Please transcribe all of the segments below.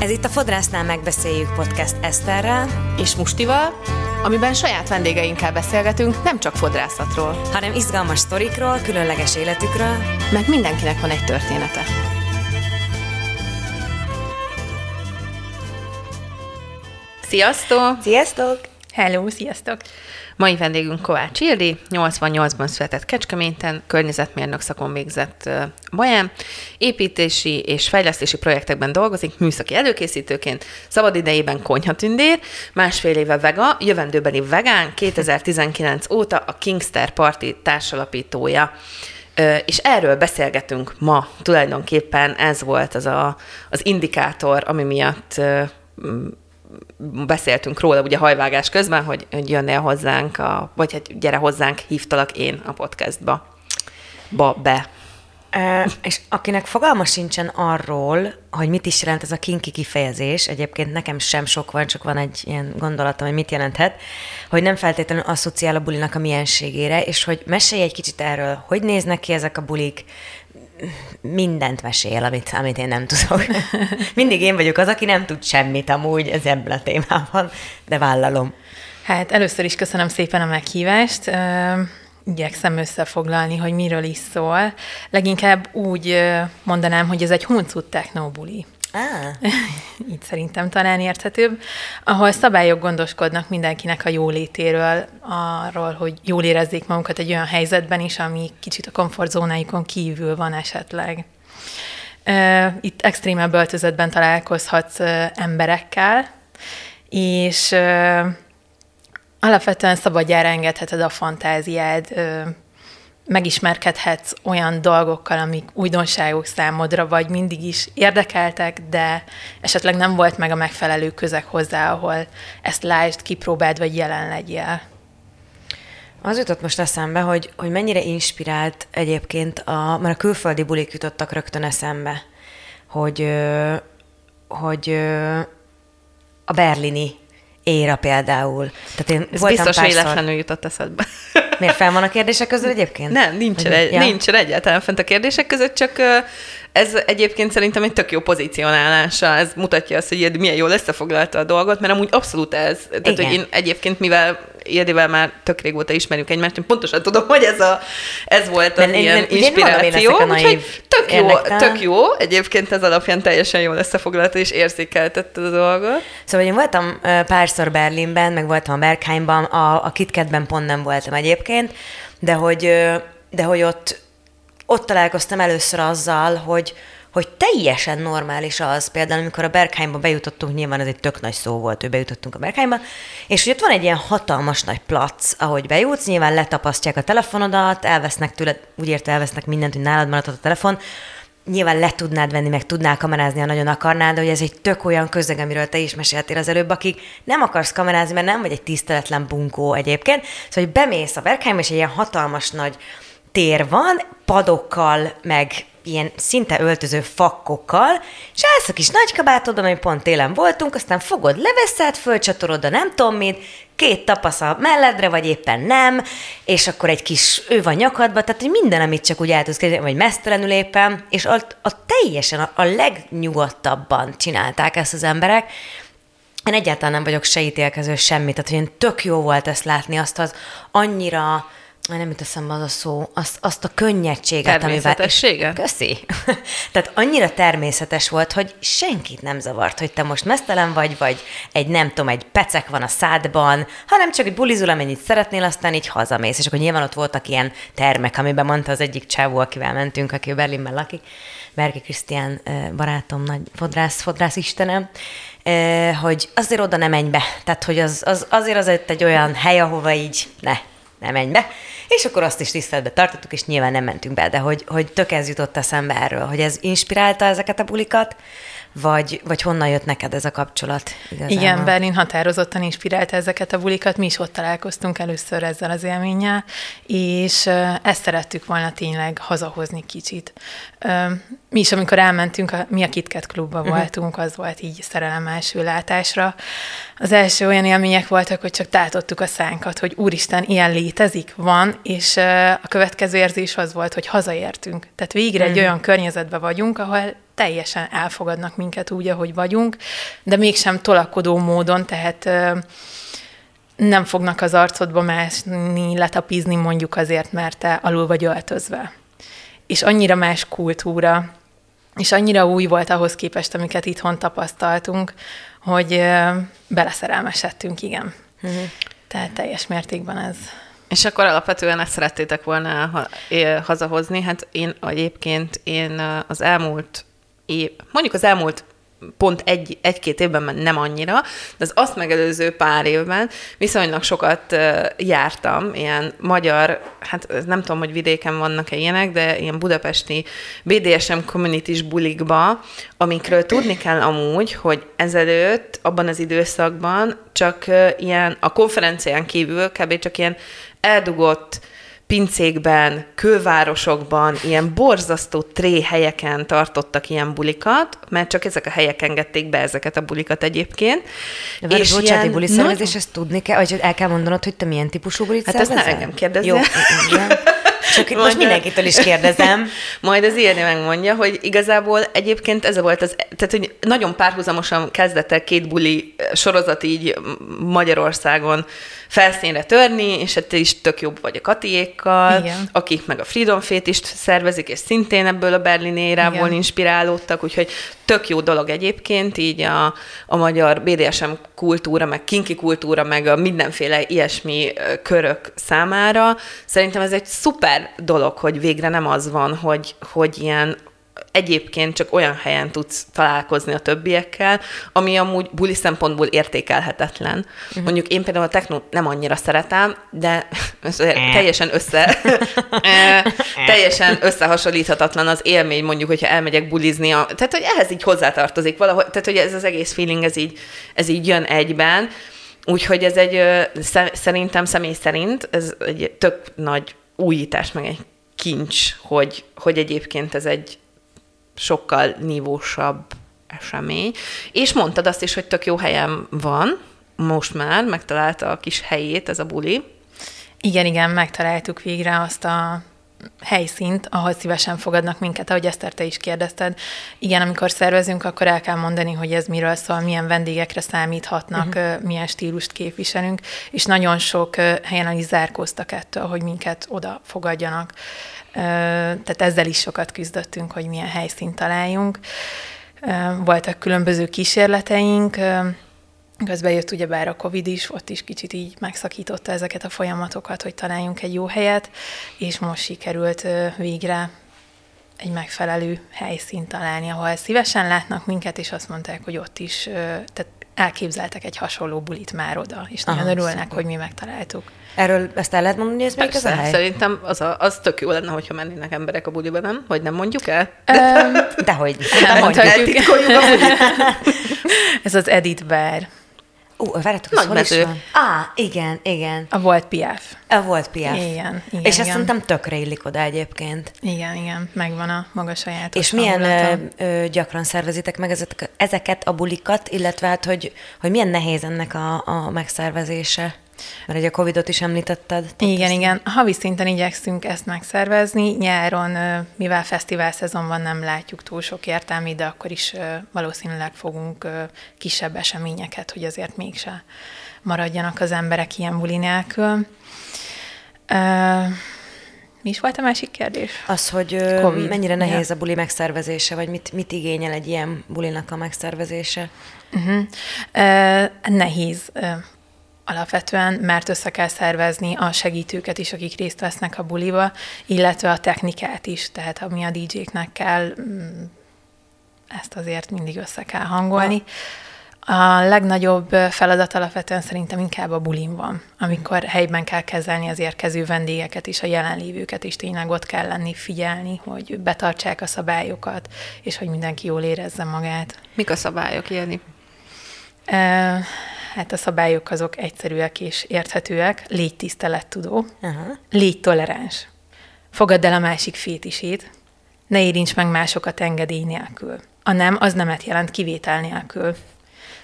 Ez itt a Fodrásznál megbeszéljük podcast Eszterrel és Mustival, amiben saját vendégeinkkel beszélgetünk nem csak fodrászatról, hanem izgalmas sztorikról, különleges életükről, meg mindenkinek van egy története. Sziasztok! Sziasztok! Hello, sziasztok! Mai vendégünk Kovács Ildi, 88-ban született Kecskeméten, környezetmérnök szakon végzett Baján, építési és fejlesztési projektekben dolgozik, műszaki előkészítőként, szabadidejében konyhatündér, másfél éve vega, jövendőbeni vegán, 2019 óta a Kingster Party társalapítója. És erről beszélgetünk ma. Tulajdonképpen ez volt az a, az indikátor, ami miatt beszéltünk róla ugye hajvágás közben, hogy, hogy jönnél hozzánk, a, vagy hát gyere hozzánk, hívtalak én a podcastba. Ba, be. E, és akinek fogalma sincsen arról, hogy mit is jelent ez a kinki kifejezés, egyébként nekem sem sok van, csak van egy ilyen gondolatom, hogy mit jelenthet, hogy nem feltétlenül asszociál a bulinak a mienségére, és hogy mesélj egy kicsit erről, hogy néznek ki ezek a bulik, mindent mesél, amit, amit én nem tudok. Mindig én vagyok az, aki nem tud semmit amúgy ez ebben a témában, de vállalom. Hát először is köszönöm szépen a meghívást. Igyekszem összefoglalni, hogy miről is szól. Leginkább úgy mondanám, hogy ez egy huncut technobuli. Így szerintem talán érthetőbb, ahol szabályok gondoskodnak mindenkinek a jólétéről, arról, hogy jól érezzék magukat egy olyan helyzetben is, ami kicsit a komfortzónáikon kívül van esetleg. Itt extrémebb öltözetben találkozhatsz emberekkel, és alapvetően szabadjára engedheted a fantáziád, megismerkedhetsz olyan dolgokkal, amik újdonságok számodra, vagy mindig is érdekeltek, de esetleg nem volt meg a megfelelő közeg hozzá, ahol ezt lásd, kipróbáld, vagy jelen legyél. Az jutott most eszembe, hogy, hogy mennyire inspirált egyébként, a, mert a külföldi bulik jutottak rögtön eszembe, hogy, hogy a berlini éra például. Tehát én Ez voltam biztos párszor... véletlenül jutott eszedbe. Miért fel van a kérdések között egyébként? Nem, nincs, egy, ja. nincs egyáltalán fent a kérdések között, csak ez egyébként szerintem egy tök jó pozícionálása. Ez mutatja azt, hogy milyen jól összefoglalta a dolgot, mert amúgy abszolút ez. Tehát, Igen. hogy én egyébként, mivel Ildivel már tök régóta ismerjük egymást, én pontosan tudom, hogy ez, a, ez volt az Men, ilyen én, inspiráció. Úgyhogy tök jó, tök jó, egyébként ez alapján teljesen jól összefoglalta és érzékeltette a dolgot. Szóval én voltam párszor Berlinben, meg voltam a Bergheimban, a, a KitKatben pont nem voltam egyébként, de hogy, de hogy ott, ott találkoztam először azzal, hogy, hogy teljesen normális az, például amikor a Berkheimba bejutottunk, nyilván ez egy tök nagy szó volt, hogy bejutottunk a Berkheimba, és hogy ott van egy ilyen hatalmas nagy plac, ahogy bejutsz, nyilván letapasztják a telefonodat, elvesznek tőled, úgy érte elvesznek mindent, hogy nálad maradhat a telefon, nyilván le tudnád venni, meg tudnál kamerázni, ha nagyon akarnád, de hogy ez egy tök olyan közeg, amiről te is meséltél az előbb, akik nem akarsz kamerázni, mert nem vagy egy tiszteletlen bunkó egyébként. Szóval, hogy bemész a Berkheim, és egy ilyen hatalmas nagy tér van, padokkal, meg ilyen szinte öltöző fakkokkal, és állsz a kis nagykabátod, ami pont télen voltunk, aztán fogod, leveszed, fölcsatorod a nem tudom mit, két tapasz a melledre, vagy éppen nem, és akkor egy kis ő van nyakadba, tehát hogy minden, amit csak úgy el tudsz kezdeni, vagy mesztelenül éppen, és a, a teljesen a, a legnyugodtabban csinálták ezt az emberek, én egyáltalán nem vagyok se ítélkező semmit, tehát hogy én tök jó volt ezt látni, azt az annyira nem jut eszembe az a szó, azt, azt a könnyedséget, amivel... Köszi. Tehát annyira természetes volt, hogy senkit nem zavart, hogy te most mesztelen vagy, vagy egy nem tudom, egy pecek van a szádban, hanem csak egy bulizul, amennyit szeretnél, aztán így hazamész. És akkor nyilván ott voltak ilyen termek, amiben mondta az egyik csávó, akivel mentünk, aki Berlinben lakik, Berki Krisztián barátom, nagy fodrász, fodrász istenem, hogy azért oda nem menj be. Tehát, hogy az, az, azért az egy olyan hely, ahova így ne, ne menj be. És akkor azt is tiszteletbe tartottuk, és nyilván nem mentünk be, de hogy, hogy tök ez jutott eszembe erről, hogy ez inspirálta ezeket a bulikat, vagy, vagy honnan jött neked ez a kapcsolat? Igazából? Igen, Berlin határozottan inspirálta ezeket a bulikat, mi is ott találkoztunk először ezzel az élménnyel, és ezt szerettük volna tényleg hazahozni kicsit. Mi is, amikor elmentünk, mi a KitKat klubba uh-huh. voltunk, az volt így szerelem első látásra. Az első olyan élmények voltak, hogy csak tátottuk a szánkat, hogy úristen, ilyen létezik, van, és a következő érzés az volt, hogy hazaértünk. Tehát végre egy olyan környezetben vagyunk, ahol teljesen elfogadnak minket úgy, ahogy vagyunk, de mégsem tolakodó módon, tehát nem fognak az arcodba másni, letapizni mondjuk azért, mert te alul vagy öltözve. És annyira más kultúra, és annyira új volt ahhoz képest, amiket itthon tapasztaltunk, hogy beleszerelmesedtünk, igen. Uh-huh. Tehát teljes mértékben ez. És akkor alapvetően ezt szerettétek volna ha, hazahozni. Hát én egyébként én az elmúlt év, mondjuk az elmúlt pont egy, egy-két évben nem annyira, de az azt megelőző pár évben viszonylag sokat jártam, ilyen magyar, hát nem tudom, hogy vidéken vannak-e ilyenek, de ilyen budapesti BDSM community bulikba, amikről tudni kell amúgy, hogy ezelőtt, abban az időszakban csak ilyen, a konferencián kívül kb. csak ilyen eldugott pincékben, kővárosokban, ilyen borzasztó tré helyeken tartottak ilyen bulikat, mert csak ezek a helyek engedték be ezeket a bulikat egyébként. De és bocsánat, ilyen... buli szervezés, ezt tudni kell, vagy el kell mondanod, hogy te milyen típusú bulit Hát ezt ne engem kérdezni. Jó, igen. Csak most mindenkitől is kérdezem. Majd az Irni megmondja, hogy igazából egyébként ez volt az, tehát hogy nagyon párhuzamosan kezdett két buli sorozat így Magyarországon felszínre törni, és hát is tök jobb vagy a Katiékkal, Igen. akik meg a Freedom Fét is szervezik, és szintén ebből a berlin érából inspirálódtak, úgyhogy tök jó dolog egyébként, így a, a magyar BDSM kultúra, meg kinki kultúra, meg a mindenféle ilyesmi körök számára. Szerintem ez egy szuper dolog, hogy végre nem az van, hogy, hogy ilyen egyébként csak olyan helyen tudsz találkozni a többiekkel, ami amúgy buli szempontból értékelhetetlen. Uh-huh. Mondjuk én például a technót nem annyira szeretem, de teljesen össze teljesen összehasonlíthatatlan az élmény, mondjuk, hogyha elmegyek bulizni. A, tehát, hogy ehhez így hozzátartozik valahogy, tehát, hogy ez az egész feeling, ez így, ez így jön egyben. Úgyhogy ez egy, szerintem személy szerint, ez egy tök nagy újítás, meg egy kincs, hogy, hogy egyébként ez egy sokkal nívósabb esemény. És mondtad azt is, hogy tök jó helyen van, most már megtalálta a kis helyét ez a buli. Igen, igen, megtaláltuk végre azt a helyszínt, ahol szívesen fogadnak minket, ahogy Eszter, te is kérdezted. Igen, amikor szervezünk, akkor el kell mondani, hogy ez miről szól, milyen vendégekre számíthatnak, uh-huh. milyen stílust képviselünk, és nagyon sok helyen el is zárkóztak ettől, hogy minket oda fogadjanak. Tehát ezzel is sokat küzdöttünk, hogy milyen helyszínt találjunk. Voltak különböző kísérleteink, Közben jött ugyebár a Covid is, ott is kicsit így megszakította ezeket a folyamatokat, hogy találjunk egy jó helyet, és most sikerült végre egy megfelelő helyszínt találni, ahol szívesen látnak minket, és azt mondták, hogy ott is, tehát elképzeltek egy hasonló bulit már oda, és nagyon Aha, örülnek, szuper. hogy mi megtaláltuk. Erről ezt el lehet mondani, hogy ez még ez a hely? Szerintem az, a, az tök jó lenne, hogyha mennének emberek a buliba, nem? Vagy nem mondjuk el? Um, Dehogy. Nem mondjuk. ez az Edit Bar. Ó, várjátok, az hol is van? Á, igen, igen. A volt PF. A volt PF. Igen, igen. És ezt szerintem tökre illik oda egyébként. Igen, igen, megvan a maga saját. És milyen ö, ö, gyakran szervezitek meg ezeket, ezeket a bulikat, illetve hát, hogy, hogy milyen nehéz ennek a, a megszervezése? Mert egy a Covid-ot is említetted. Igen, ezt... igen. Havi szinten igyekszünk ezt megszervezni. Nyáron, mivel fesztivál szezon van, nem látjuk túl sok értelmét, de akkor is valószínűleg fogunk kisebb eseményeket, hogy azért mégse maradjanak az emberek ilyen buli nélkül. Mi is volt a másik kérdés? Az, hogy COVID. mennyire nehéz ja. a buli megszervezése, vagy mit, mit igényel egy ilyen bulinak a megszervezése? Uh-huh. Uh, nehéz alapvetően, mert össze kell szervezni a segítőket is, akik részt vesznek a buliba, illetve a technikát is, tehát ami a DJ-knek kell, mm, ezt azért mindig össze kell hangolni. A legnagyobb feladat alapvetően szerintem inkább a bulin van, amikor helyben kell kezelni az érkező vendégeket és a jelenlévőket is, tényleg ott kell lenni, figyelni, hogy betartsák a szabályokat, és hogy mindenki jól érezze magát. Mik a szabályok, Jenny? Hát a szabályok azok egyszerűek és érthetőek. Légy tisztelettudó, uh-huh. légy toleráns. Fogadd el a másik fétisét, ne érints meg másokat engedély nélkül. A nem az nemet jelent kivétel nélkül.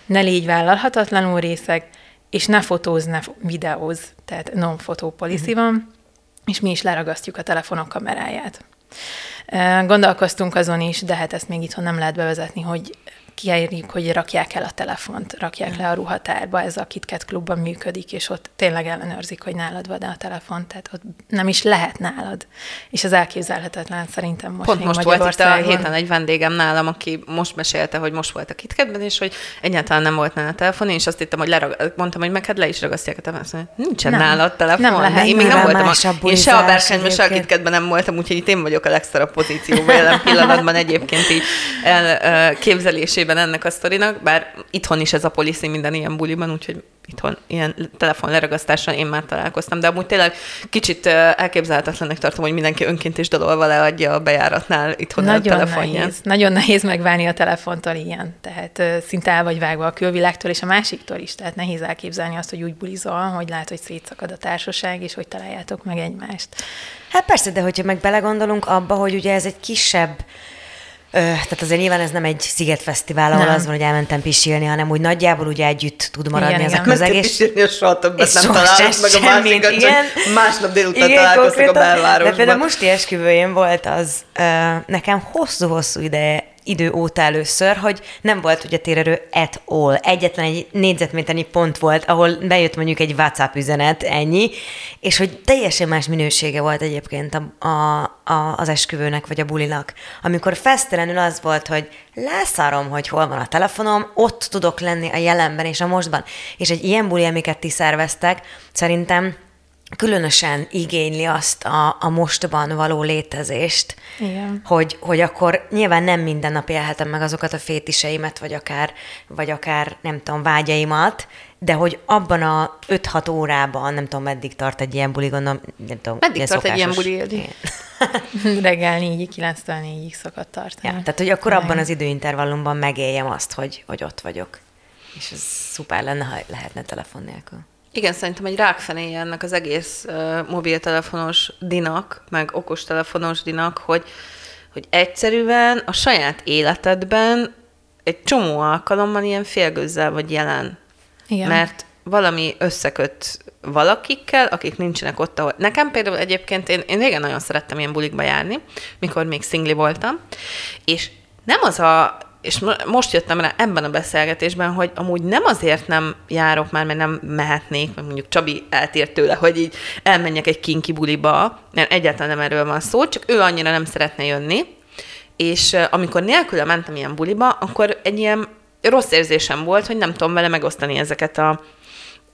Ne légy vállalhatatlanul részeg, és ne fotózz, ne videóz, tehát non-photo policy uh-huh. van, és mi is leragasztjuk a telefonok kameráját. Gondolkoztunk azon is, de hát ezt még itthon nem lehet bevezetni, hogy kérjük, hogy rakják el a telefont, rakják le a ruhatárba, ez a KitKat klubban működik, és ott tényleg ellenőrzik, hogy nálad van a telefon, tehát ott nem is lehet nálad. És az elképzelhetetlen szerintem most Pont most volt itt a héten egy vendégem nálam, aki most mesélte, hogy most volt a KitKatben, és hogy egyáltalán nem volt nála a telefon, és azt hittem, hogy lerag... mondtam, hogy meg hát le is ragasztják a telefon. Nincsen nem, nála a telefon. Nem lehet. Én még nem voltam. A, én se a Berkányban, se a KitKatben nem voltam, úgyhogy itt én vagyok a legszarabb pozícióban jelen pillanatban egyébként így elképzelésében részében ennek a sztorinak, bár itthon is ez a policy minden ilyen buliban, úgyhogy itthon ilyen telefon leragasztással én már találkoztam, de amúgy tényleg kicsit elképzelhetetlennek tartom, hogy mindenki önként is dalolva leadja a bejáratnál itthon nagyon a telefonját. Nehéz, nagyon nehéz megválni a telefontól ilyen, tehát szinte el vagy vágva a külvilágtól és a másiktól is, tehát nehéz elképzelni azt, hogy úgy bulizol, hogy lát, hogy szétszakad a társaság, és hogy találjátok meg egymást. Hát persze, de hogyha meg belegondolunk abba, hogy ugye ez egy kisebb tehát azért nyilván ez nem egy szigetfesztivál, ahol nem. az van, hogy elmentem pisilni, hanem úgy nagyjából ugye együtt tud maradni igen, ez igen. a közeg. És pisilni, soha többet nem találunk meg a másikat, igen. csak másnap délután igen, találkoztak a belvárosban. De például Musti esküvőjén volt az nekem hosszú-hosszú ideje idő óta először, hogy nem volt ugye térerő at all. Egyetlen egy négyzetméternyi pont volt, ahol bejött mondjuk egy WhatsApp üzenet, ennyi, és hogy teljesen más minősége volt egyébként a, a, a, az esküvőnek, vagy a bulinak. Amikor fesztelenül az volt, hogy leszarom, hogy hol van a telefonom, ott tudok lenni a jelenben és a mostban. És egy ilyen buli, amiket ti szerveztek, szerintem különösen igényli azt a, a mostban való létezést, Igen. Hogy, hogy akkor nyilván nem minden nap élhetem meg azokat a fétiseimet, vagy akár, vagy akár nem tudom, vágyaimat, de hogy abban a 5-6 órában, nem tudom, meddig tart egy ilyen buli, gondolom, nem tudom. Meddig tart szokásos. egy ilyen buli, Ildi? Reggel 4-ig, 9-től 4-ig szokott tartani. Ja, tehát, hogy akkor abban az időintervallumban megéljem azt, hogy, hogy ott vagyok. És ez szuper lenne, ha lehetne telefon nélkül. Igen, szerintem egy rákfenéje ennek az egész uh, mobiltelefonos dinak, meg okostelefonos dinak, hogy, hogy egyszerűen a saját életedben egy csomó alkalommal ilyen félgőzzel vagy jelen. Igen. Mert valami összeköt valakikkel, akik nincsenek ott, ahol... Nekem például egyébként, én, én régen nagyon szerettem ilyen bulikba járni, mikor még szingli voltam, és nem az a és most jöttem rá ebben a beszélgetésben, hogy amúgy nem azért nem járok már, mert nem mehetnék, mert mondjuk Csabi eltért tőle, hogy így elmenjek egy kinki buliba, mert egyáltalán nem erről van szó, csak ő annyira nem szeretne jönni, és amikor nélküle mentem ilyen buliba, akkor egy ilyen rossz érzésem volt, hogy nem tudom vele megosztani ezeket a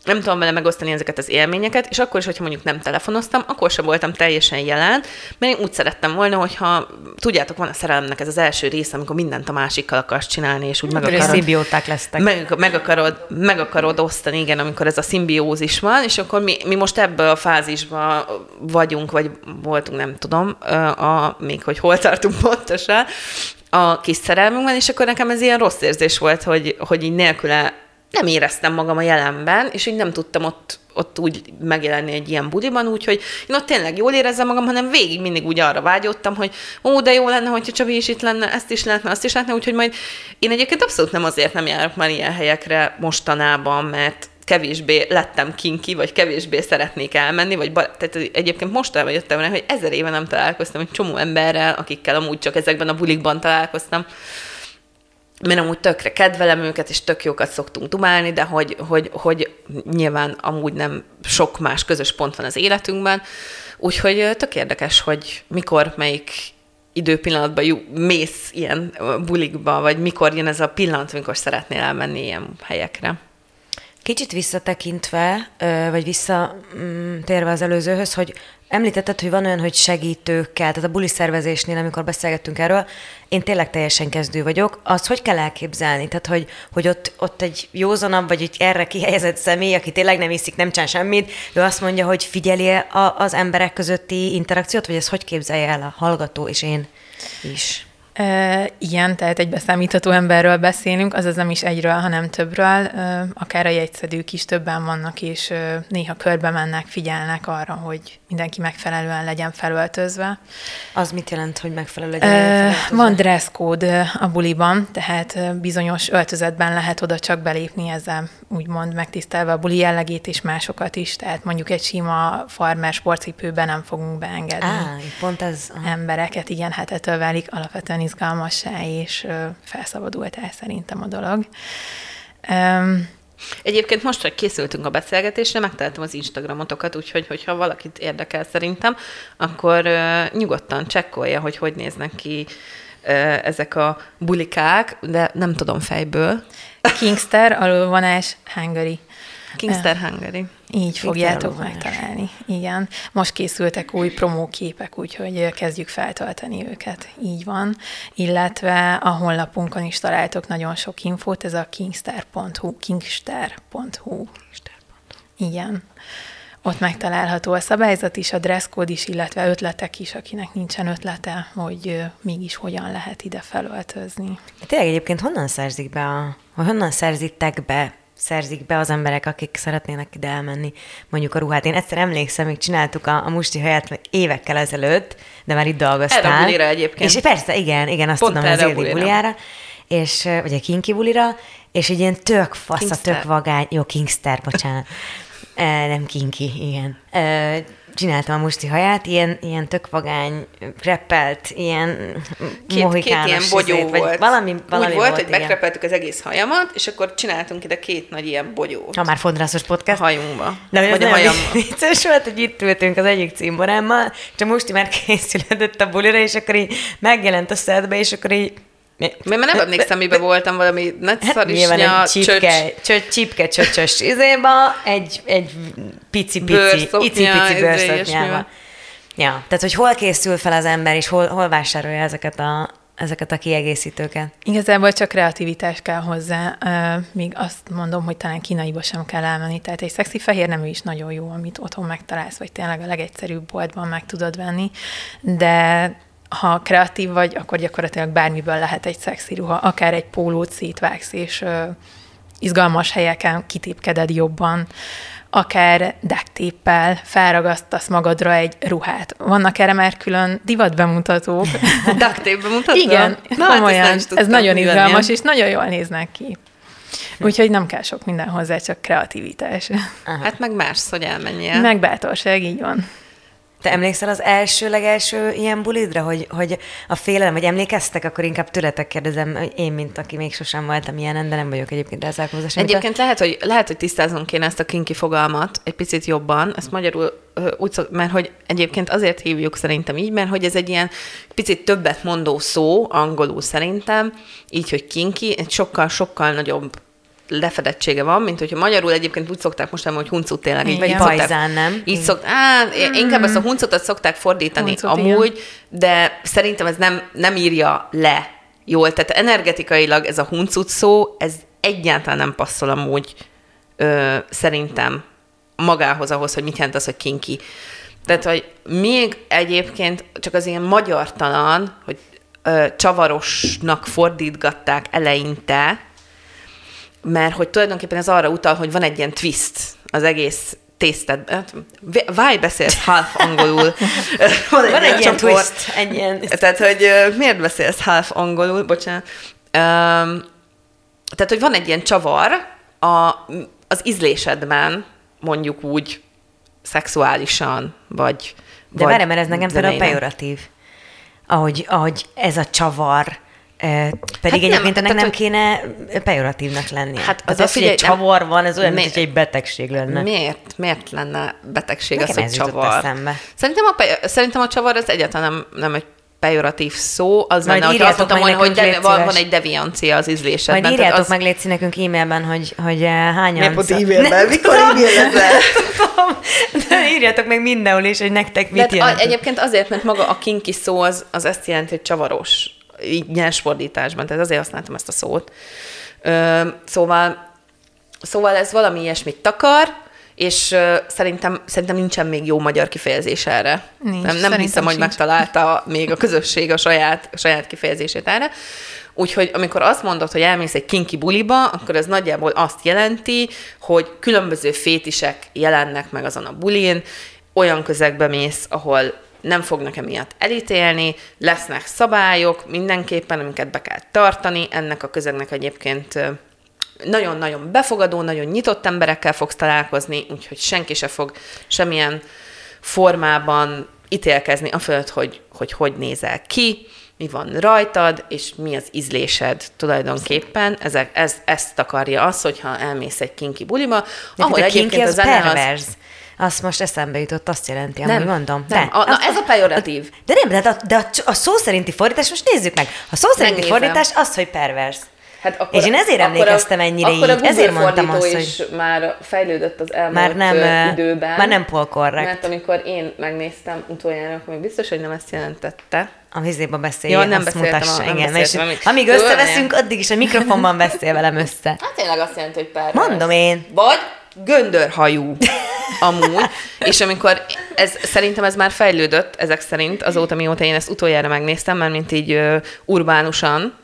nem tudom vele megosztani ezeket az élményeket, és akkor is, hogyha mondjuk nem telefonoztam, akkor sem voltam teljesen jelen, mert én úgy szerettem volna, hogyha tudjátok, van a szerelemnek ez az első része, amikor mindent a másikkal akarsz csinálni, és úgy meg akarod... Szimbióták lesztek. Meg, meg, akarod, meg akarod osztani, igen, amikor ez a szimbiózis van, és akkor mi, mi most ebből a fázisban vagyunk, vagy voltunk, nem tudom, a, még hogy hol tartunk pontosan, a kis szerelmünkben, és akkor nekem ez ilyen rossz érzés volt, hogy, hogy így nélküle nem éreztem magam a jelenben, és így nem tudtam ott, ott úgy megjelenni egy ilyen budiban, úgyhogy én ott tényleg jól érezzem magam, hanem végig mindig úgy arra vágyottam, hogy ó, de jó lenne, hogyha Csabi is itt lenne, ezt is lehetne, azt is lehetne, úgyhogy majd én egyébként abszolút nem azért nem járok már ilyen helyekre mostanában, mert kevésbé lettem kinki, vagy kevésbé szeretnék elmenni, vagy bar- tehát egyébként most jöttem rá, hogy ezer éve nem találkoztam egy csomó emberrel, akikkel amúgy csak ezekben a bulikban találkoztam, mert amúgy tökre kedvelem őket, és tök jókat szoktunk dumálni, de hogy, hogy, hogy nyilván amúgy nem sok más közös pont van az életünkben, úgyhogy tök érdekes, hogy mikor, melyik időpillanatban jú, mész ilyen bulikba, vagy mikor jön ez a pillanat, amikor szeretnél elmenni ilyen helyekre. Kicsit visszatekintve, vagy visszatérve mm, az előzőhöz, hogy említetted, hogy van olyan, hogy segítőkkel, tehát a buli szervezésnél, amikor beszélgettünk erről, én tényleg teljesen kezdő vagyok. Azt hogy kell elképzelni? Tehát, hogy, hogy ott, ott egy józanabb, vagy egy erre kihelyezett személy, aki tényleg nem iszik, nem csinál semmit, ő azt mondja, hogy figyeli az emberek közötti interakciót, vagy ez hogy képzelje el a hallgató és én is? Ilyen, tehát egy beszámítható emberről beszélünk, azaz nem is egyről, hanem többről. Akár a jegyszedők is többen vannak, és néha körbe mennek, figyelnek arra, hogy mindenki megfelelően legyen felöltözve. Az mit jelent, hogy megfelelő legyen felöltözve? Van dress code a buliban, tehát bizonyos öltözetben lehet oda csak belépni, ezzel úgymond megtisztelve a buli jellegét és másokat is, tehát mondjuk egy sima farmer sportcipőben nem fogunk beengedni. Á, pont ez. Embereket, igen, hát ettől válik alapvetően izgalmassá és felszabadultál szerintem a dolog. Um, Egyébként most, hogy készültünk a beszélgetésre, megtaláltam az Instagramotokat, úgyhogy hogyha valakit érdekel szerintem, akkor uh, nyugodtan csekkolja, hogy hogy néznek ki uh, ezek a bulikák, de nem tudom fejből. Kingster, alulvonás, Hungary. Kingster Hungary. Így fogjátok megtalálni. Igen. Most készültek új promóképek, úgyhogy kezdjük feltölteni őket. Így van. Illetve a honlapunkon is találtok nagyon sok infót, ez a kingstar.hu, kingstar.hu. Igen. Ott megtalálható a szabályzat is, a dresscode is, illetve ötletek is, akinek nincsen ötlete, hogy mégis hogyan lehet ide felöltözni. Tényleg egyébként honnan szerzik be a, honnan szerzitek be szerzik be az emberek, akik szeretnének ide elmenni mondjuk a ruhát. Én egyszer emlékszem, még csináltuk a, a musti haját évekkel ezelőtt, de már itt dolgoztál. Erre a bulira egyébként. És persze, igen, igen, azt Pont tudom, az Ildi buliára, és, vagy a Kinki bulira, és egy ilyen tök fasz, tök vagány, jó, Kingster, bocsánat. Nem kinki, igen. Csináltam a musti haját, ilyen, ilyen tök vagány, reppelt, ilyen két, két ilyen bogyó izét, volt. Valami, valami Úgy volt, volt hogy igen. megrepeltük az egész hajamat, és akkor csináltunk ide két nagy ilyen bogyót. Ha már fodrászos podcast. A hajunkba. De hogy az nem vicces volt, hogy itt ültünk az egyik cimborámmal, csak Musti már készülődött a bulira, és akkor így megjelent a szedbe, és akkor így mi? Mert nem emlékszem, miben voltam valami nagy hát szarisnya, csipke, csöcs. csipke csöcsös izéba, egy, egy pici-pici, pici-pici bőrszoknyával. Ja, tehát hogy hol készül fel az ember, és hol, hol vásárolja ezeket a, ezeket a kiegészítőket? Igazából csak kreativitás kell hozzá, még azt mondom, hogy talán kínaiba sem kell elmenni, tehát egy szexi fehér nemű is nagyon jó, amit otthon megtalálsz, vagy tényleg a legegyszerűbb boltban meg tudod venni, de ha kreatív vagy, akkor gyakorlatilag bármiből lehet egy szexi ruha, akár egy pólót szétvágsz, és ö, izgalmas helyeken kitépkeded jobban, akár dektéppel felragasztasz magadra egy ruhát. Vannak erre már külön divat bemutatók. Duct bemutató? Igen, Na, hát komolyan. Hát ez nagyon izgalmas, és nagyon jól néznek ki. Úgyhogy nem kell sok minden hozzá, csak kreativitás. Aha. Hát meg más, hogy elmenjél. Meg bátorság, így van. Te emlékszel az első legelső ilyen bulidra, hogy, hogy a félelem, vagy emlékeztek, akkor inkább tőletek kérdezem, én, mint aki még sosem voltam ilyen, de nem vagyok egyébként hozzá Egyébként lehet hogy, lehet, hogy tisztáznunk kéne ezt a kinki fogalmat egy picit jobban, ezt magyarul úgy szok, mert hogy egyébként azért hívjuk szerintem így, mert hogy ez egy ilyen picit többet mondó szó, angolul szerintem, így, hogy kinki, egy sokkal-sokkal nagyobb lefedettsége van, mint hogyha magyarul egyébként úgy szokták most hogy huncut tényleg. Így, vagy pajzán, nem? Így szokt, á, mm. inkább ezt a huncutot szokták fordítani Huncut, amúgy, igen. de szerintem ez nem, nem írja le jól. Tehát energetikailag ez a huncut szó, ez egyáltalán nem passzol amúgy ö, szerintem magához, ahhoz, hogy mit jelent az, hogy kinki. Tehát, hogy még egyébként csak az ilyen magyartalan, hogy ö, csavarosnak fordítgatták eleinte, mert hogy tulajdonképpen ez arra utal, hogy van egy ilyen twist az egész tészted. Hát, Why beszélsz half angolul? van egy, van egy ilyen twist. Egy ilyen... Tehát, hogy miért beszélsz half angolul? Bocsánat. Um, tehát, hogy van egy ilyen csavar a, az ízlésedben, mondjuk úgy szexuálisan, vagy De várj, mert ez nekem szerintem pejoratív. Ahogy, ahogy ez a csavar pedig hát egyébként nem, ennek nem kéne pejoratívnak lennie. Hát az, az, hogy egy csavar van, ez olyan, mint hogy egy betegség lenne. Miért? Miért lenne betegség Nekem az, hogy csavar? Szerintem a, szerintem a csavar az egyáltalán nem, nem egy pejoratív szó, az Majd lenne, hogy azt mondtam volna, hogy de, van, van egy deviancia az ízlésedben. Majd írjátok az... meg, létszi nekünk e-mailben, hogy, hogy eh, hányan... Miért pont e-mailben? Mikor e-mailezel? De írjátok meg mindenhol is, hogy nektek mit jelent. Egyébként azért, mert maga a kinki szó az, az ezt jelenti, hogy csavaros így nyers fordításban, tehát azért használtam ezt a szót. Ö, szóval, szóval ez valami ilyesmit takar, és uh, szerintem, szerintem nincsen még jó magyar kifejezés erre. Nincs, nem nem hiszem, hogy megtalálta még a közösség a saját, a saját kifejezését erre. Úgyhogy amikor azt mondod, hogy elmész egy kinki buliba, akkor ez nagyjából azt jelenti, hogy különböző fétisek jelennek meg azon a bulin, olyan közegbe mész, ahol nem fognak emiatt elítélni, lesznek szabályok mindenképpen, amiket be kell tartani, ennek a közegnek egyébként nagyon-nagyon befogadó, nagyon nyitott emberekkel fogsz találkozni, úgyhogy senki se fog semmilyen formában ítélkezni a fölött, hogy, hogy hogy nézel ki, mi van rajtad, és mi az ízlésed tulajdonképpen. Ezek, ez, ezt akarja az, hogyha elmész egy kinki buliba, De ahol egyébként kinki az a zene az... Azt most eszembe jutott, azt jelenti, nem, mondom. Nem, de, a, na, ez a pejoratív. De nem, de, a, de a, a szó szerinti fordítás, most nézzük meg. A szó szerinti Megnézem. fordítás az, hogy pervers. Hát akkor, és én ezért emlékeztem ennyire akkor így, ezért mondtam azt, is hogy... már fejlődött az elmúlt már nem, időben. Már nem polkorrekt. Mert amikor én megnéztem utoljára, akkor még biztos, hogy nem ezt jelentette. A vizéba beszélj, Jó, nem azt mutassa, a, igen. És amíg, amíg összeveszünk, addig is a mikrofonban beszél velem össze. Hát tényleg azt jelenti, hogy pár. Mondom én. Vagy göndörhajú amúgy, és amikor ez, szerintem ez már fejlődött ezek szerint, azóta, mióta én ezt utoljára megnéztem, mert mint így uh, urbánusan,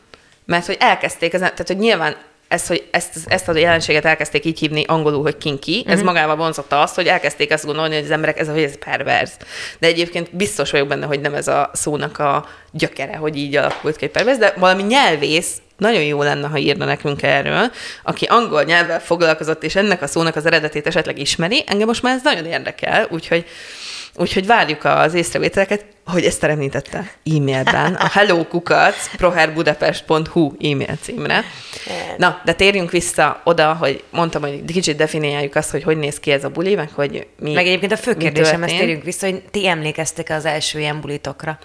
mert hogy elkezdték, ezen, tehát hogy nyilván ez, hogy ezt, ezt a jelenséget elkezdték így hívni angolul, hogy kinki, ez mhm. magával vonzotta azt, hogy elkezdték azt gondolni, hogy az emberek ez, hogy ez perverz. De egyébként biztos vagyok benne, hogy nem ez a szónak a gyökere, hogy így alakult ki perverz, de valami nyelvész nagyon jó lenne, ha írna nekünk erről, aki angol nyelvvel foglalkozott, és ennek a szónak az eredetét esetleg ismeri, engem most már ez nagyon érdekel, úgyhogy Úgyhogy várjuk az észrevételeket, hogy ezt említette e-mailben, a hellokukac proherbudapest.hu e-mail címre. Na, de térjünk vissza oda, hogy mondtam, hogy kicsit definiáljuk azt, hogy hogy néz ki ez a buli, meg hogy mi Meg egyébként a fő kérdésem, ezt térjünk vissza, hogy ti emlékeztek az első ilyen bulitokra?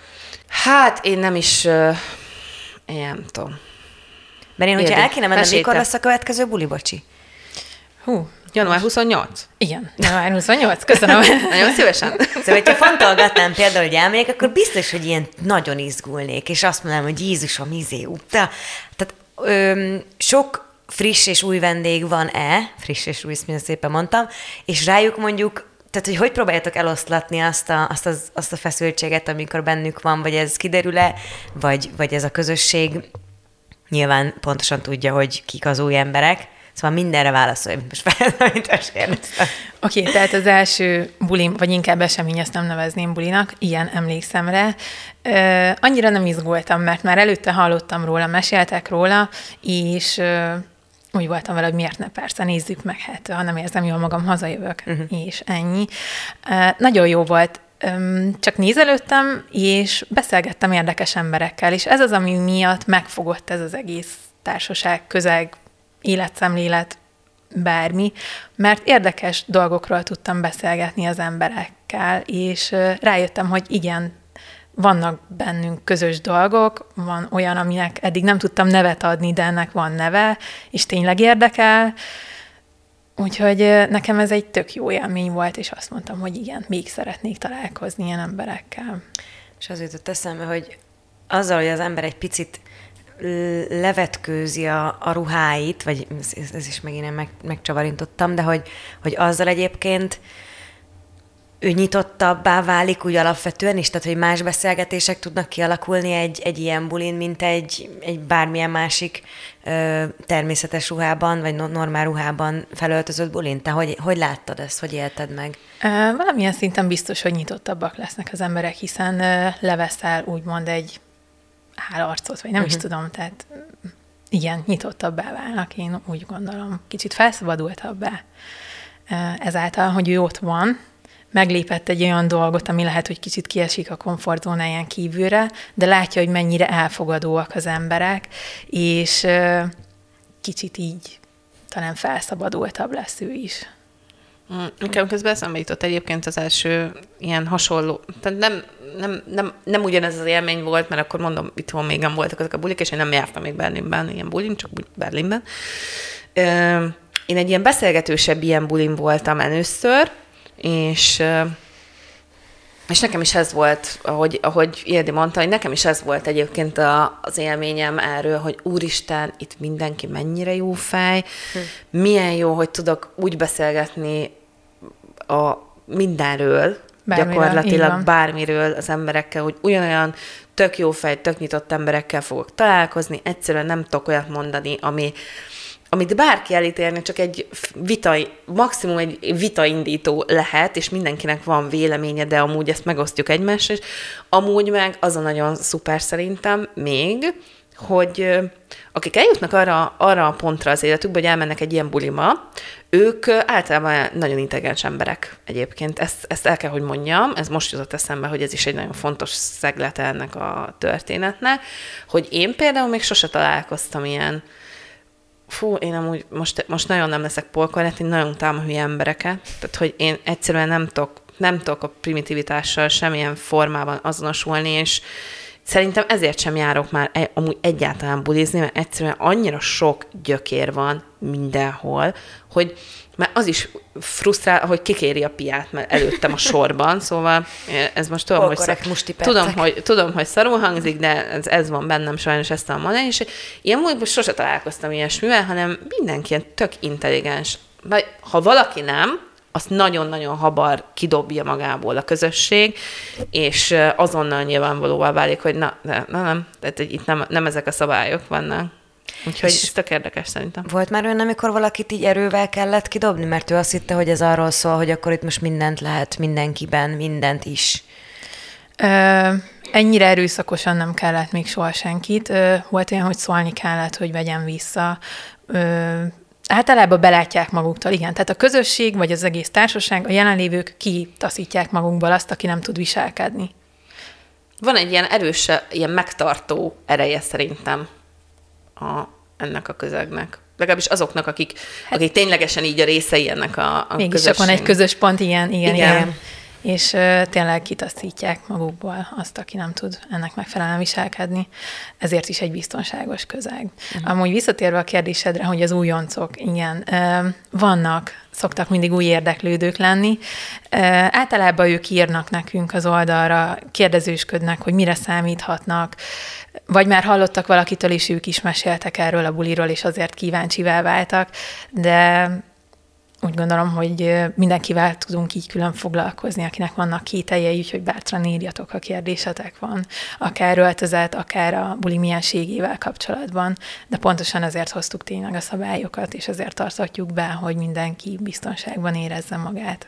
Hát én nem is, én nem tudom. Mert én, hogyha el kéne mennem, mikor lesz a következő buli, bocsi? Hú, Január 28? Igen, január 28, köszönöm. nagyon szívesen. Szóval, hogyha fontolgatnám például, hogy elmegyek, akkor biztos, hogy ilyen nagyon izgulnék, és azt mondanám, hogy Jézusom, izé, uta. Tehát öm, sok friss és új vendég van-e, friss és új, mint szépen mondtam, és rájuk mondjuk tehát, hogy hogy próbáljátok eloszlatni azt a, azt, az, azt a feszültséget, amikor bennük van, vagy ez kiderül-e, vagy, vagy ez a közösség nyilván pontosan tudja, hogy kik az új emberek, Szóval mindenre válaszolj, most fel, amit kérdeztem. Oké, okay, tehát az első bulim, vagy inkább esemény, ezt nem nevezném bulinak, ilyen emlékszem rá. Uh, annyira nem izgultam, mert már előtte hallottam róla, meséltek róla, és uh, úgy voltam vele, hogy miért ne, persze, nézzük meg, hát ha nem érzem jól magam, hazajövök, uh-huh. és ennyi. Uh, nagyon jó volt, csak nézelődtem, és beszélgettem érdekes emberekkel, és ez az, ami miatt megfogott ez az egész társaság, közeg, életszemlélet, bármi, mert érdekes dolgokról tudtam beszélgetni az emberekkel, és rájöttem, hogy igen, vannak bennünk közös dolgok, van olyan, aminek eddig nem tudtam nevet adni, de ennek van neve, és tényleg érdekel, Úgyhogy nekem ez egy tök jó élmény volt, és azt mondtam, hogy igen, még szeretnék találkozni ilyen emberekkel. És az jutott eszembe, hogy azzal, hogy az ember egy picit levetkőzi a, a ruháit, vagy ez, ez is megint én meg, megcsavarintottam, de hogy, hogy azzal egyébként ő nyitottabbá válik úgy alapvetően is, tehát hogy más beszélgetések tudnak kialakulni egy, egy ilyen bulin, mint egy, egy bármilyen másik ö, természetes ruhában, vagy normál ruhában felöltözött bulin. Te hogy, hogy láttad ezt, hogy élted meg? Valamilyen szinten biztos, hogy nyitottabbak lesznek az emberek, hiszen leveszel úgymond egy hálarcot, vagy nem uh-huh. is mhm. tudom, tehát igen, nyitottabbá válnak, én úgy gondolom, kicsit felszabadultabbá ezáltal, hogy ő ott van, meglépett egy olyan dolgot, ami lehet, hogy kicsit kiesik a komfortzónáján kívülre, de látja, hogy mennyire elfogadóak az emberek, és kicsit így talán felszabadultabb lesz ő is. Mm, nekem közben eszembe jutott egyébként az első ilyen hasonló, tehát nem, nem, nem, nem ugyanez az élmény volt, mert akkor mondom, itthon még nem voltak azok a bulik, és én nem jártam még Berlinben, ilyen bulin, csak Berlinben. Én egy ilyen beszélgetősebb ilyen bulin voltam először, és és nekem is ez volt, ahogy, ahogy Ildi mondta, hogy nekem is ez volt egyébként a, az élményem erről, hogy úristen, itt mindenki mennyire jó fej, hm. milyen jó, hogy tudok úgy beszélgetni a mindenről, Bármiről, gyakorlatilag bármiről az emberekkel, hogy ugyanolyan tök jó fej, tök nyitott emberekkel fogok találkozni, egyszerűen nem tudok olyat mondani, ami, amit bárki elítélni, csak egy vita, maximum egy vitaindító lehet, és mindenkinek van véleménye, de amúgy ezt megosztjuk egymással, és amúgy meg az a nagyon szuper szerintem még, hogy akik eljutnak arra, arra a pontra az életükbe, hogy elmennek egy ilyen bulima, ők általában nagyon intelligens emberek egyébként. Ezt, ezt el kell, hogy mondjam, ez most jutott eszembe, hogy ez is egy nagyon fontos szeglete ennek a történetnek, hogy én például még sose találkoztam ilyen, fú, én amúgy most, most nagyon nem leszek polkorrekt, én nagyon utálom hülye embereket, tehát hogy én egyszerűen nem tudok, nem tudok a primitivitással semmilyen formában azonosulni, és Szerintem ezért sem járok már e- amúgy egyáltalán bulizni, mert egyszerűen annyira sok gyökér van mindenhol, hogy már az is frusztrál, hogy kikéri a piát, mert előttem a sorban, szóval ez most tudom, hogy, szak, tudom, hogy, tudom, hogy szarul hangzik, de ez, ez van bennem sajnos ezt a mondani, és ilyen múltban sose találkoztam ilyesmivel, hanem mindenki ilyen tök intelligens. Vagy ha valaki nem, azt nagyon-nagyon habar kidobja magából a közösség, és azonnal nyilvánvalóvá válik, hogy na, na, na nem, tehát itt nem, nem ezek a szabályok vannak. Úgyhogy és ez tök érdekes szerintem. Volt már olyan, amikor valakit így erővel kellett kidobni, mert ő azt hitte, hogy ez arról szól, hogy akkor itt most mindent lehet mindenkiben, mindent is. Ö, ennyire erőszakosan nem kellett még soha senkit. Ö, volt olyan, hogy szólni kellett, hogy vegyen vissza. Ö, általában belátják maguktól, igen. Tehát a közösség, vagy az egész társaság, a jelenlévők kitaszítják magukból azt, aki nem tud viselkedni. Van egy ilyen erős, ilyen megtartó ereje szerintem a, ennek a közegnek. Legalábbis azoknak, akik, hát, akik ténylegesen így a részei ennek a, a Mégis csak van egy közös pont, igen, igen, igen. igen és tényleg kitaszítják magukból azt, aki nem tud ennek megfelelően viselkedni. Ezért is egy biztonságos közeg. Uh-huh. Amúgy visszatérve a kérdésedre, hogy az újoncok, igen, vannak, szoktak mindig új érdeklődők lenni. Általában ők írnak nekünk az oldalra, kérdezősködnek, hogy mire számíthatnak, vagy már hallottak valakitől, és ők is meséltek erről a buliról, és azért kíváncsivá váltak, de úgy gondolom, hogy mindenkivel tudunk így külön foglalkozni, akinek vannak kételjei, úgyhogy bátran írjatok, a kérdésetek van, akár öltözet, akár a bulimienségével kapcsolatban, de pontosan ezért hoztuk tényleg a szabályokat, és ezért tartatjuk be, hogy mindenki biztonságban érezze magát.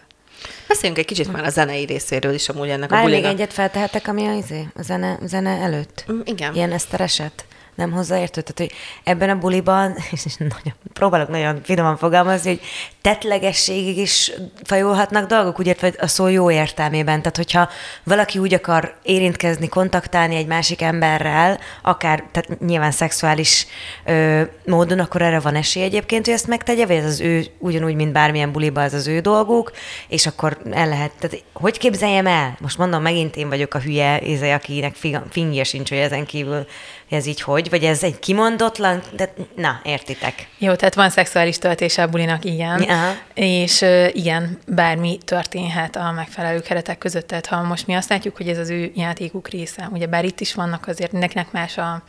Beszéljünk egy kicsit már a zenei részéről is amúgy ennek Már a bulinak. még egyet feltehetek, ami a, izé, a zene, zene előtt? Mm, igen. Ilyen esztereset? Nem hozzáértő. Tehát, hogy ebben a buliban, és nagyon, próbálok nagyon finoman fogalmazni, hogy tetlegességig is fajulhatnak dolgok, ugye a szó jó értelmében. Tehát, hogyha valaki úgy akar érintkezni, kontaktálni egy másik emberrel, akár tehát nyilván szexuális ö, módon, akkor erre van esély egyébként, hogy ezt megtegye, vagy ez az ő, ugyanúgy, mint bármilyen buliba, ez az ő dolguk, és akkor el lehet, tehát hogy képzeljem el? Most mondom, megint én vagyok a hülye, izé, akinek fingja sincs, hogy ezen kívül ez így hogy, vagy ez egy kimondatlan, de na, értitek. Jó, tehát van szexuális töltése a bulinak, igen. Aha. És igen, bármi történhet a megfelelő keretek között. Tehát ha most mi azt látjuk, hogy ez az ő játékuk része, ugye bár itt is vannak azért mindenkinek más a,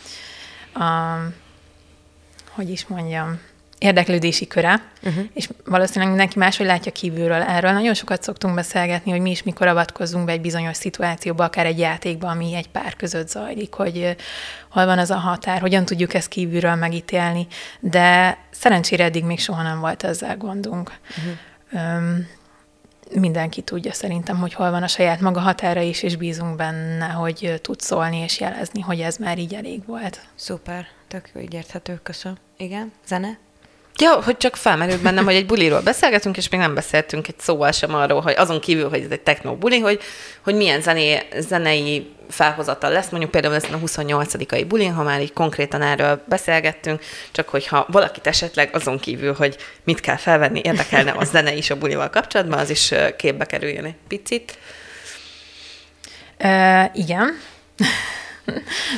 a hogy is mondjam, érdeklődési köre, uh-huh. és valószínűleg mindenki máshogy látja kívülről. Erről nagyon sokat szoktunk beszélgetni, hogy mi is mikor avatkozzunk be egy bizonyos szituációba, akár egy játékba, ami egy pár között zajlik, hogy hol van az a határ, hogyan tudjuk ezt kívülről megítélni, de szerencsére eddig még soha nem volt ezzel gondunk. Uh-huh. Um, mindenki tudja szerintem, hogy hol van a saját maga határa is, és bízunk benne, hogy tud szólni és jelezni, hogy ez már így elég volt. Szuper, tök jó, így érthető, köszönöm. Igen, zene? Ja, hogy csak felmerült bennem, hogy egy buliról beszélgetünk, és még nem beszéltünk egy szóval sem arról, hogy azon kívül, hogy ez egy techno buli, hogy, hogy milyen zené, zenei felhozatal lesz, mondjuk például ezen a 28 bulin, ha már így konkrétan erről beszélgettünk, csak hogyha valakit esetleg azon kívül, hogy mit kell felvenni, érdekelne a zene is a bulival kapcsolatban, az is képbe kerüljön egy picit. Uh, igen.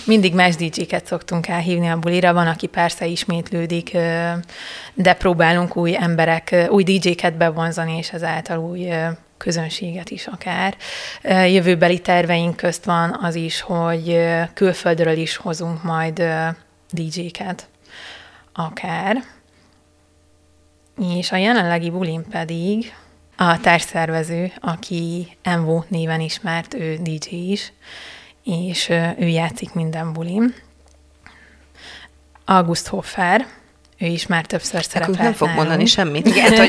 Mindig más DJ-ket szoktunk elhívni a bulira, van, aki persze ismétlődik, de próbálunk új emberek, új DJ-ket bevonzani, és ezáltal új közönséget is akár. Jövőbeli terveink közt van az is, hogy külföldről is hozunk majd DJ-ket akár. És a jelenlegi bulin pedig a társszervező, aki Envo néven ismert, ő DJ is, és ő játszik minden bulim. August Hoffer, ő is már többször szerepelt nem fog nálunk. mondani semmit. Igen, hogy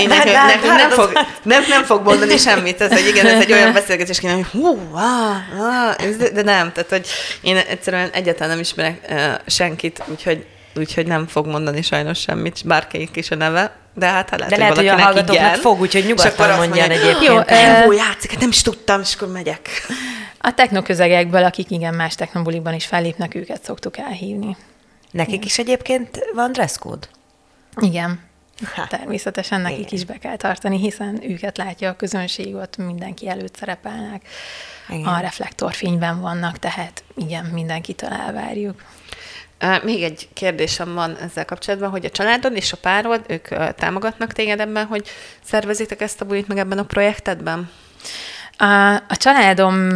én, nekünk, nekünk nem, fog, nem, nem fog mondani semmit. Ez egy, igen, ez egy olyan beszélgetés, hogy hú, á, á, de, de nem. Tehát, hogy én egyszerűen egyáltalán nem ismerek uh, senkit, úgyhogy úgyhogy nem fog mondani sajnos semmit, bárkelyik is a neve, de hát ha lehet, de lehet, hogy, hogy a hallgatóknak fog, úgyhogy nyugodtan mondjál egyébként. Jó, uh, játszik, hát nem is tudtam, és akkor megyek. A technoközegekből, akik igen más technobulikban is fellépnek, őket szoktuk elhívni. Nekik is egyébként van dresscode? Igen. Ha. Természetesen nekik Igen. is be kell tartani, hiszen őket látja a közönség, ott mindenki előtt szerepelnek. Igen. A reflektorfényben vannak, tehát igen, mindenkitől elvárjuk. Még egy kérdésem van ezzel kapcsolatban, hogy a családod és a párod, ők támogatnak téged ebben, hogy szervezitek ezt a bulit meg ebben a projektedben? A, a családom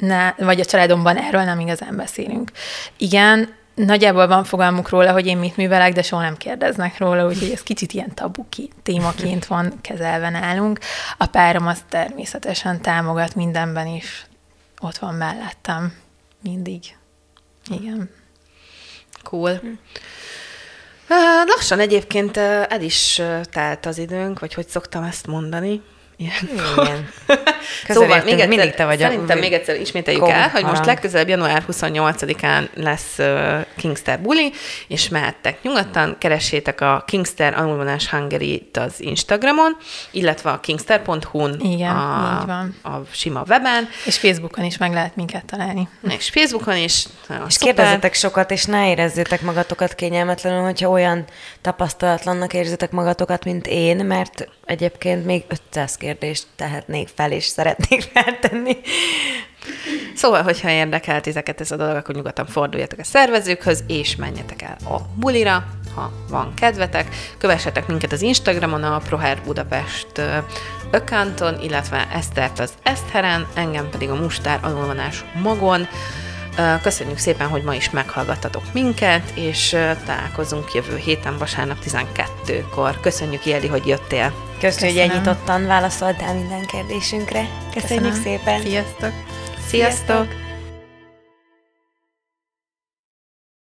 ne, vagy a családomban erről nem igazán beszélünk. Igen, nagyjából van fogalmuk róla, hogy én mit művelek, de soha nem kérdeznek róla, úgyhogy ez kicsit ilyen tabuki témaként van kezelve nálunk. A párom azt természetesen támogat mindenben is. Ott van mellettem. Mindig. Igen. Cool. Hm. Lassan egyébként el is telt az időnk, vagy hogy szoktam ezt mondani. Igen. szóval még egyszer, mindig te vagy szerintem a... még egyszer ismételjük el, hogy most legközelebb január 28-án lesz uh, Kingster buli, és mehettek nyugodtan, keressétek a Kingster Anulvonás hungary az Instagramon, illetve a kingster.hu-n Igen, a, így van. a sima weben. És Facebookon is meg lehet minket találni. És Facebookon is. És szuper. kérdezzetek sokat, és ne érezzétek magatokat kényelmetlenül, hogyha olyan tapasztalatlannak érzitek magatokat, mint én, mert egyébként még 500 kérdést tehetnék fel, és szeretnék feltenni. Szóval, hogyha érdekel titeket ez a dolog, akkor nyugodtan forduljatok a szervezőkhöz, és menjetek el a bulira, ha van kedvetek. Kövessetek minket az Instagramon, a Proher Budapest accounton, illetve Esztert az Esztheren, engem pedig a Mustár alulvonás magon. Köszönjük szépen, hogy ma is meghallgattatok minket, és találkozunk jövő héten vasárnap 12-kor. Köszönjük, Jeli, hogy jöttél. Köszönöm, hogy ennyitottan válaszoltál minden kérdésünkre. Köszönjük Köszönöm. szépen. Sziasztok! Sziasztok! Sziasztok.